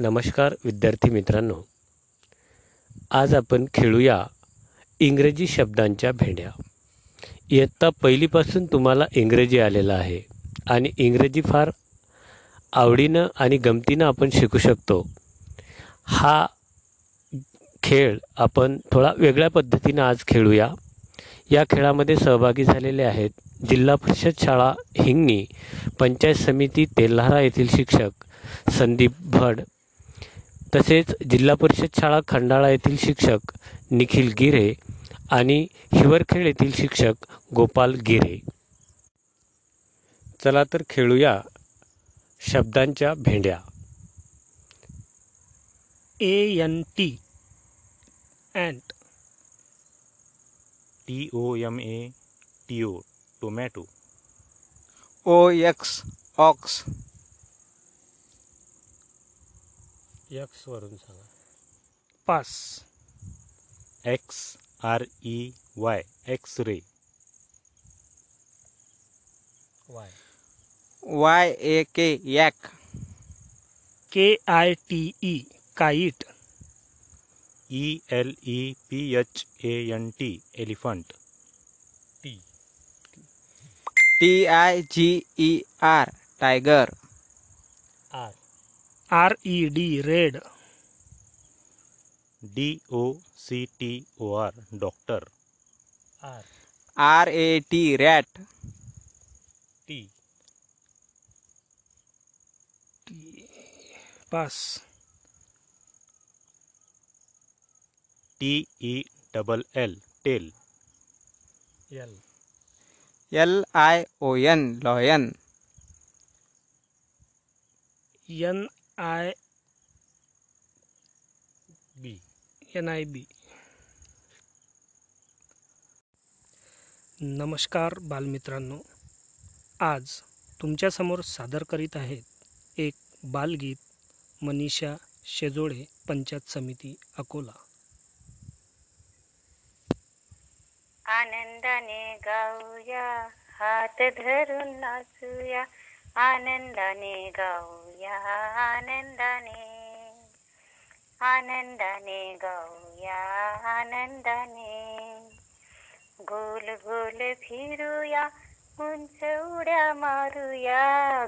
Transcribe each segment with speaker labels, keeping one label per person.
Speaker 1: नमस्कार विद्यार्थी मित्रांनो. आज आपण खेळूया इंग्रजी शब्दांच्या भेंड्या. इयत्ता पहिलीपासून तुम्हाला इंग्रजी आलेलं आहे आणि इंग्रजी फार आवडीनं आणि गमतीनं आपण शिकू शकतो. हा खेळ आपण थोडा वेगळ्या पद्धतीनं आज खेळूया. या खेळामध्ये सहभागी झालेले आहेत जिल्हा परिषद शाळा हिंगणी पंचायत समिती तेल्हारा येथील शिक्षक संदीप भड तसेच जिल्हा परिषद शाळा खंडाळा येथील शिक्षक निखिल गिरे आणि हिवरखेड येथील शिक्षक गोपाल गिरे. चला तर खेळूया शब्दांच्या भेंड्या.
Speaker 2: A N T ant
Speaker 3: T O M A T O tomato
Speaker 4: O X ox
Speaker 1: वरून सांगा.
Speaker 2: Pass
Speaker 3: X R E Y X ray
Speaker 1: Y
Speaker 4: Y A K yak
Speaker 2: K I T E kite
Speaker 3: E L E P H A N T elephant
Speaker 1: T
Speaker 4: T I G E R tiger
Speaker 1: R
Speaker 2: R E D red
Speaker 3: D O C T O R doctor
Speaker 1: R
Speaker 4: R A T rat
Speaker 1: T
Speaker 2: pass
Speaker 3: T E double L tell
Speaker 1: L
Speaker 4: L I O N lion
Speaker 2: N I
Speaker 1: B
Speaker 2: N I B नमस्कार बालमित्रांनो. आज तुमच्यासमोर सादर करीत आहेत एक बालगीत मनीषा शेजोळे पंचायत समिती अकोला.
Speaker 5: आनंदाने गाऊया हात धरून नाचूया आनंदाने गाऊया आनंदाने आनंदाने गाऊया आनंदाने। गोल गोल फिरूया उंच उड्या मारूया।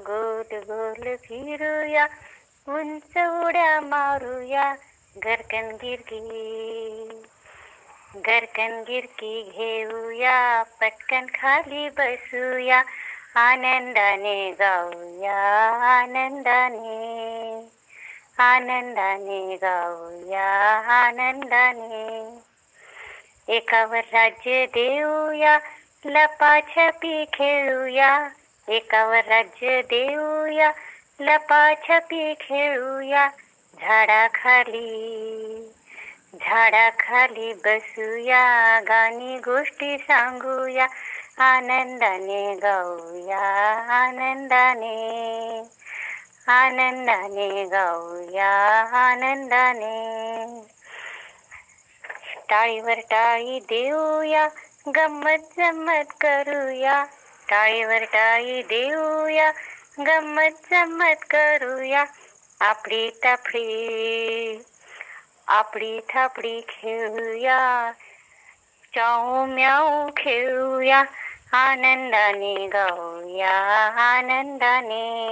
Speaker 5: गोल गोल फिरूया उंच उड्या मारूया। गरकन गिरगी गरकन गिरकी घेऊया पटकन खाली बसूया। आनंदाने गाऊया आनंदाने. आनंदाने गाऊया आनंदाने. एकावर राज्य देऊया लपाछपी खेळूया. एकावर राज्य देऊया लपाछपी खेळूया. झाडाखाली झाडाखाली बसूया गाणी गोष्टी सांगूया. आनंदाने गाऊया आनंदाने आनंदाने गाऊया आनंदाने. टाळीवर टाळी देऊया गंमत जम्मत करूया. टाळीवर टाळी देऊया गंमत जम्मत करूया. आपली तापडी आपली थापडी खेळूया. चाऊ म्याऊ खेळूया. आनंदाने गाऊया आनंदाने.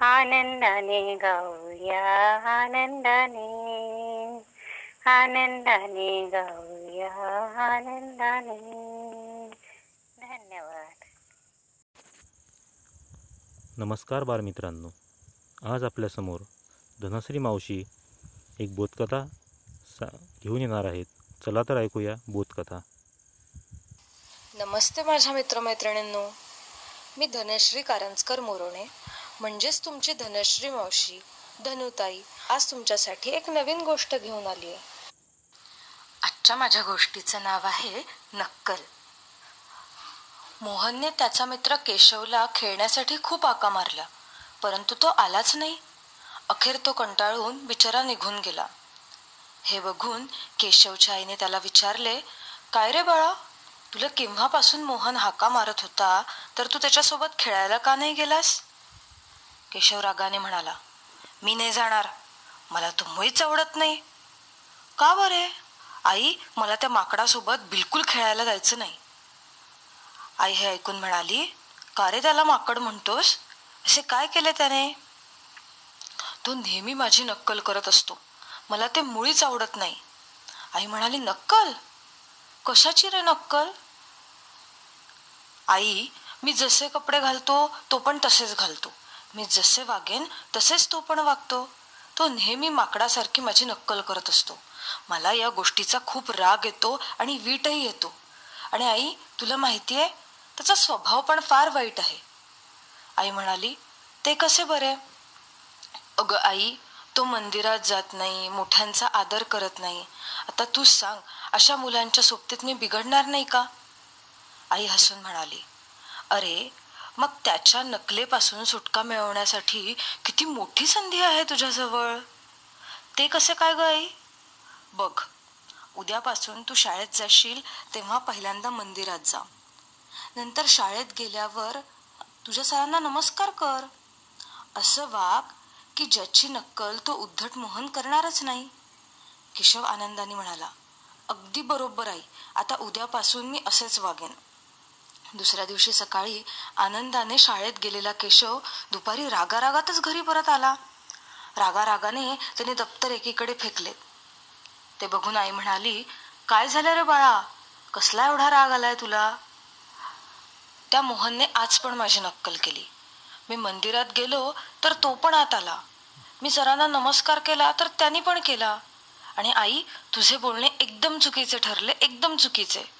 Speaker 5: आनंदाने गाऊया आनंदाने. आनंदाने गाऊया आनंदाने. धन्यवाद.
Speaker 3: नमस्कार बालमित्रांनो. आज आपल्यासमोर धनश्री मावशी एक बोधकथा सा घेऊन येणार आहेत. चला तर ऐकूया बोधकथा.
Speaker 6: नमस्ते माझ्या मित्रमैत्रिणींनो. मी धनश्री कारंजकर मोरोणे म्हणजेच तुमची धनश्री मावशी धनुताई आज तुमच्यासाठी एक नवीन गोष्ट घेऊन आली आहे. आजच्या माझ्या गोष्टीचं नाव आहे नक्कल. मोहनने त्याचा मित्र केशवला खेळण्यासाठी खूप आका मारला परंतु तो आलाच नाही. अखेर तो कंटाळून बिचारा निघून गेला. हे बघून केशवच्या आईने त्याला विचारले काय रे बाळा तुला केव्हापासून मोहन हाका मारत होता? तर तू त्याच्यासोबत खेळायला का नाही गेलास? केशव रागाने म्हणाला मी नाही जाणार. मला तो मुळीच आवडत नाही. का बरे? आई मला त्या माकडासोबत बिलकुल खेळायला जायचं नाही. आई हे ऐकून म्हणाली का रे त्याला माकड म्हणतोस? असे काय केले त्याने? तो नेहमी माझी नक्कल करत असतो. मला ते मुळीच आवडत नाही. आई म्हणाली नक्कल? कशाची रे नक्कल? आई मी जसे कपडे घालतो तो पण तसेच घालतो. मी जसे वागेन तसेच तो पण वागतो. तो नेहमी माकडासारखी माझी नक्कल करत असतो. मला या गोष्टीचा खूप राग येतो आणि वीटही येतो. आणि आई तुला माहिती आहे त्याचा स्वभाव पण फार वाईट आहे. आई म्हणाली ते कसे बरे? अगं आई तो मंदिरात जात नाही मोठ्यांचा आदर करत नाही. आता तूच सांग अशा मुलांच्या सोबतीत मी बिघडणार नाही का? आई हसून म्हणाली अरे मग त्याच्या नकलेपासून सुटका मिळवण्यासाठी किती मोठी संधी आहे तुझ्याजवळ? ते कसे काय ग आई? बघ उद्यापासून तू शाळेत जाशील तेव्हा पहिल्यांदा मंदिरात जा. नंतर शाळेत गेल्यावर तुझ्या सरांना नमस्कार कर. असं वाग की ज्याची नक्कल तो उद्धट मोहन करणारच नाही. केशव आनंदाने म्हणाला अगदी बरोबर आई आता उद्यापासून मी असेच वागेन. दुसऱ्या दिवशी सकाळी आनंदाने शाळेत गेलेला केशव दुपारी रागारागातच घरी परत आला. रागारागाने त्याने दप्तर एकीकडे फेकले. ते बघून आई म्हणाली काय झालं रे बाळा? कसला एवढा राग आलाय तुला? त्या मोहनने आज पण माझी नक्कल केली. मी मंदिरात गेलो तर तो पण आत आला. मी सरांना नमस्कार केला तर त्यांनी पण केला. आणि आई तुझे बोलणे एकदम चुकीचे ठरले एकदम चुकीचे.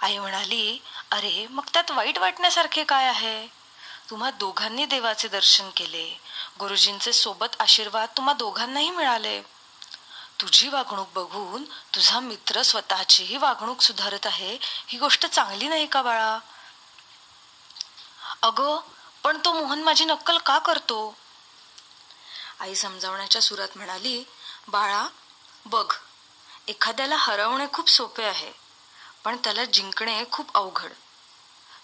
Speaker 6: आई म्हणाली अरे मग त्यात वाईट वाटण्यासारखे काय आहे? तुम्हा दोघांनी देवाचे दर्शन केले. गुरुजींचे सोबत आशीर्वाद तुम्हा दोघांनाही मिळाले. तुझी वागणूक बघून तुझा मित्र स्वतःचीही वागणूक सुधारत आहे ही गोष्ट चांगली नाही का बाळा? अगं पण तो मोहन माझी नक्कल का करतो? आई समजावण्याच्या सुरात म्हणाली बाळा बघ एखाद्याला हरवणे खूप सोपे आहे. पण त्याला जिंकणे खूप अवघड.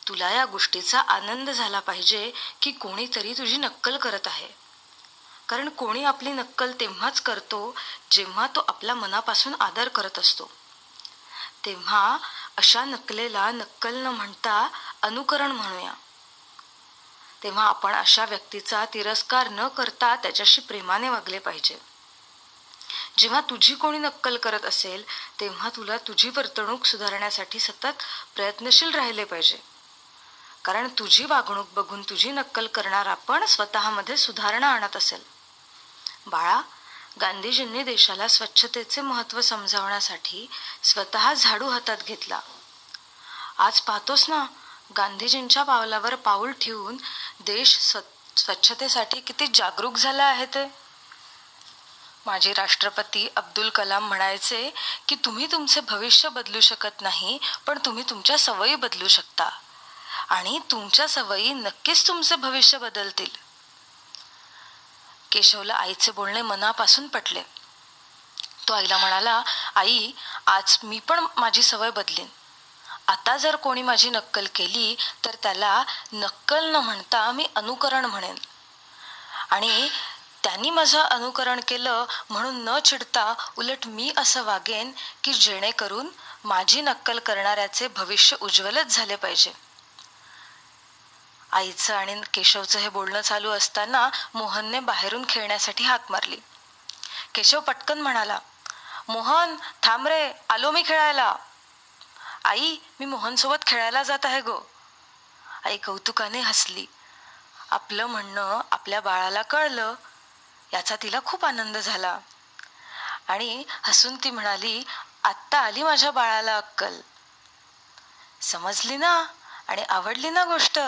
Speaker 6: तुला या गोष्टीचा आनंद झाला पाहिजे की कोणीतरी तुझी नक्कल करत आहे. कारण कोणी आपली नक्कल तेव्हाच करतो जेव्हा तो आपल्या मनापासून आदर करत असतो. तेव्हा अशा नकलेला नक्कल न म्हणता अनुकरण म्हणूया. तेव्हा आपण अशा व्यक्तीचा तिरस्कार न करता त्याच्याशी प्रेमाने वागले पाहिजे. जेव्हा तुझी कोणी नक्कल करत असेल तेव्हा तुला तुझी वर्तणूक सुधारण्यासाठी सतत प्रयत्नशील राहिले पाहिजे. कारण तुझी वागणूक बघून तुझी नक्कल करणारा पण स्वतःमध्ये सुधारणा आणत असेल. बाळा गांधीजींनी देशाला स्वच्छतेचे महत्त्व समजावण्यासाठी स्वतः झाडू हातात घेतला. आज पाहतोस ना गांधीजींच्या पावलावर पाऊल ठेवून देश स्व स्वच्छतेसाठी किती जागरूक झाला आहे ते. माजी राष्ट्रपती अब्दुल कलाम म्हणायचे की तुम्ही तुमचे भविष्य बदलू शकत नाही पण तुम्ही तुमच्या सवयी बदलू शकता. आणि तुमच्या सवयी नक्कीच तुमचे भविष्य बदलतील. केशवला आईचे बोलणे मनापासून पटले. तो आईला म्हणाला आई आज मी पण माझी सवय बदलीन. आता जर कोणी माझी नक्कल केली तर त्याला नक्कल न म्हणता मी अनुकरण म्हणेन. आणि त्यांनी माझं अनुकरण केलं म्हणून न चिडता उलट मी असं वागेन की जेणेकरून माझी नक्कल करणाऱ्याचे भविष्य उज्ज्वलच झाले पाहिजे. आईचं आणि केशवचं हे बोलणं चालू असताना मोहनने बाहेरून खेळण्यासाठी हाक मारली. केशव पटकन म्हणाला मोहन थांब रे आलो मी खेळायला. आई मी मोहनसोबत खेळायला जात आहे गो. आई कौतुकाने हसली. आपलं म्हणणं आपल्या बाळाला कळलं. याचा तिला खूप आनंद झाला. आणि हसून ती म्हणाली आत्ता आली माझ्या बाळाला अक्कल. समजली ना? आणि आवडली ना गोष्ट?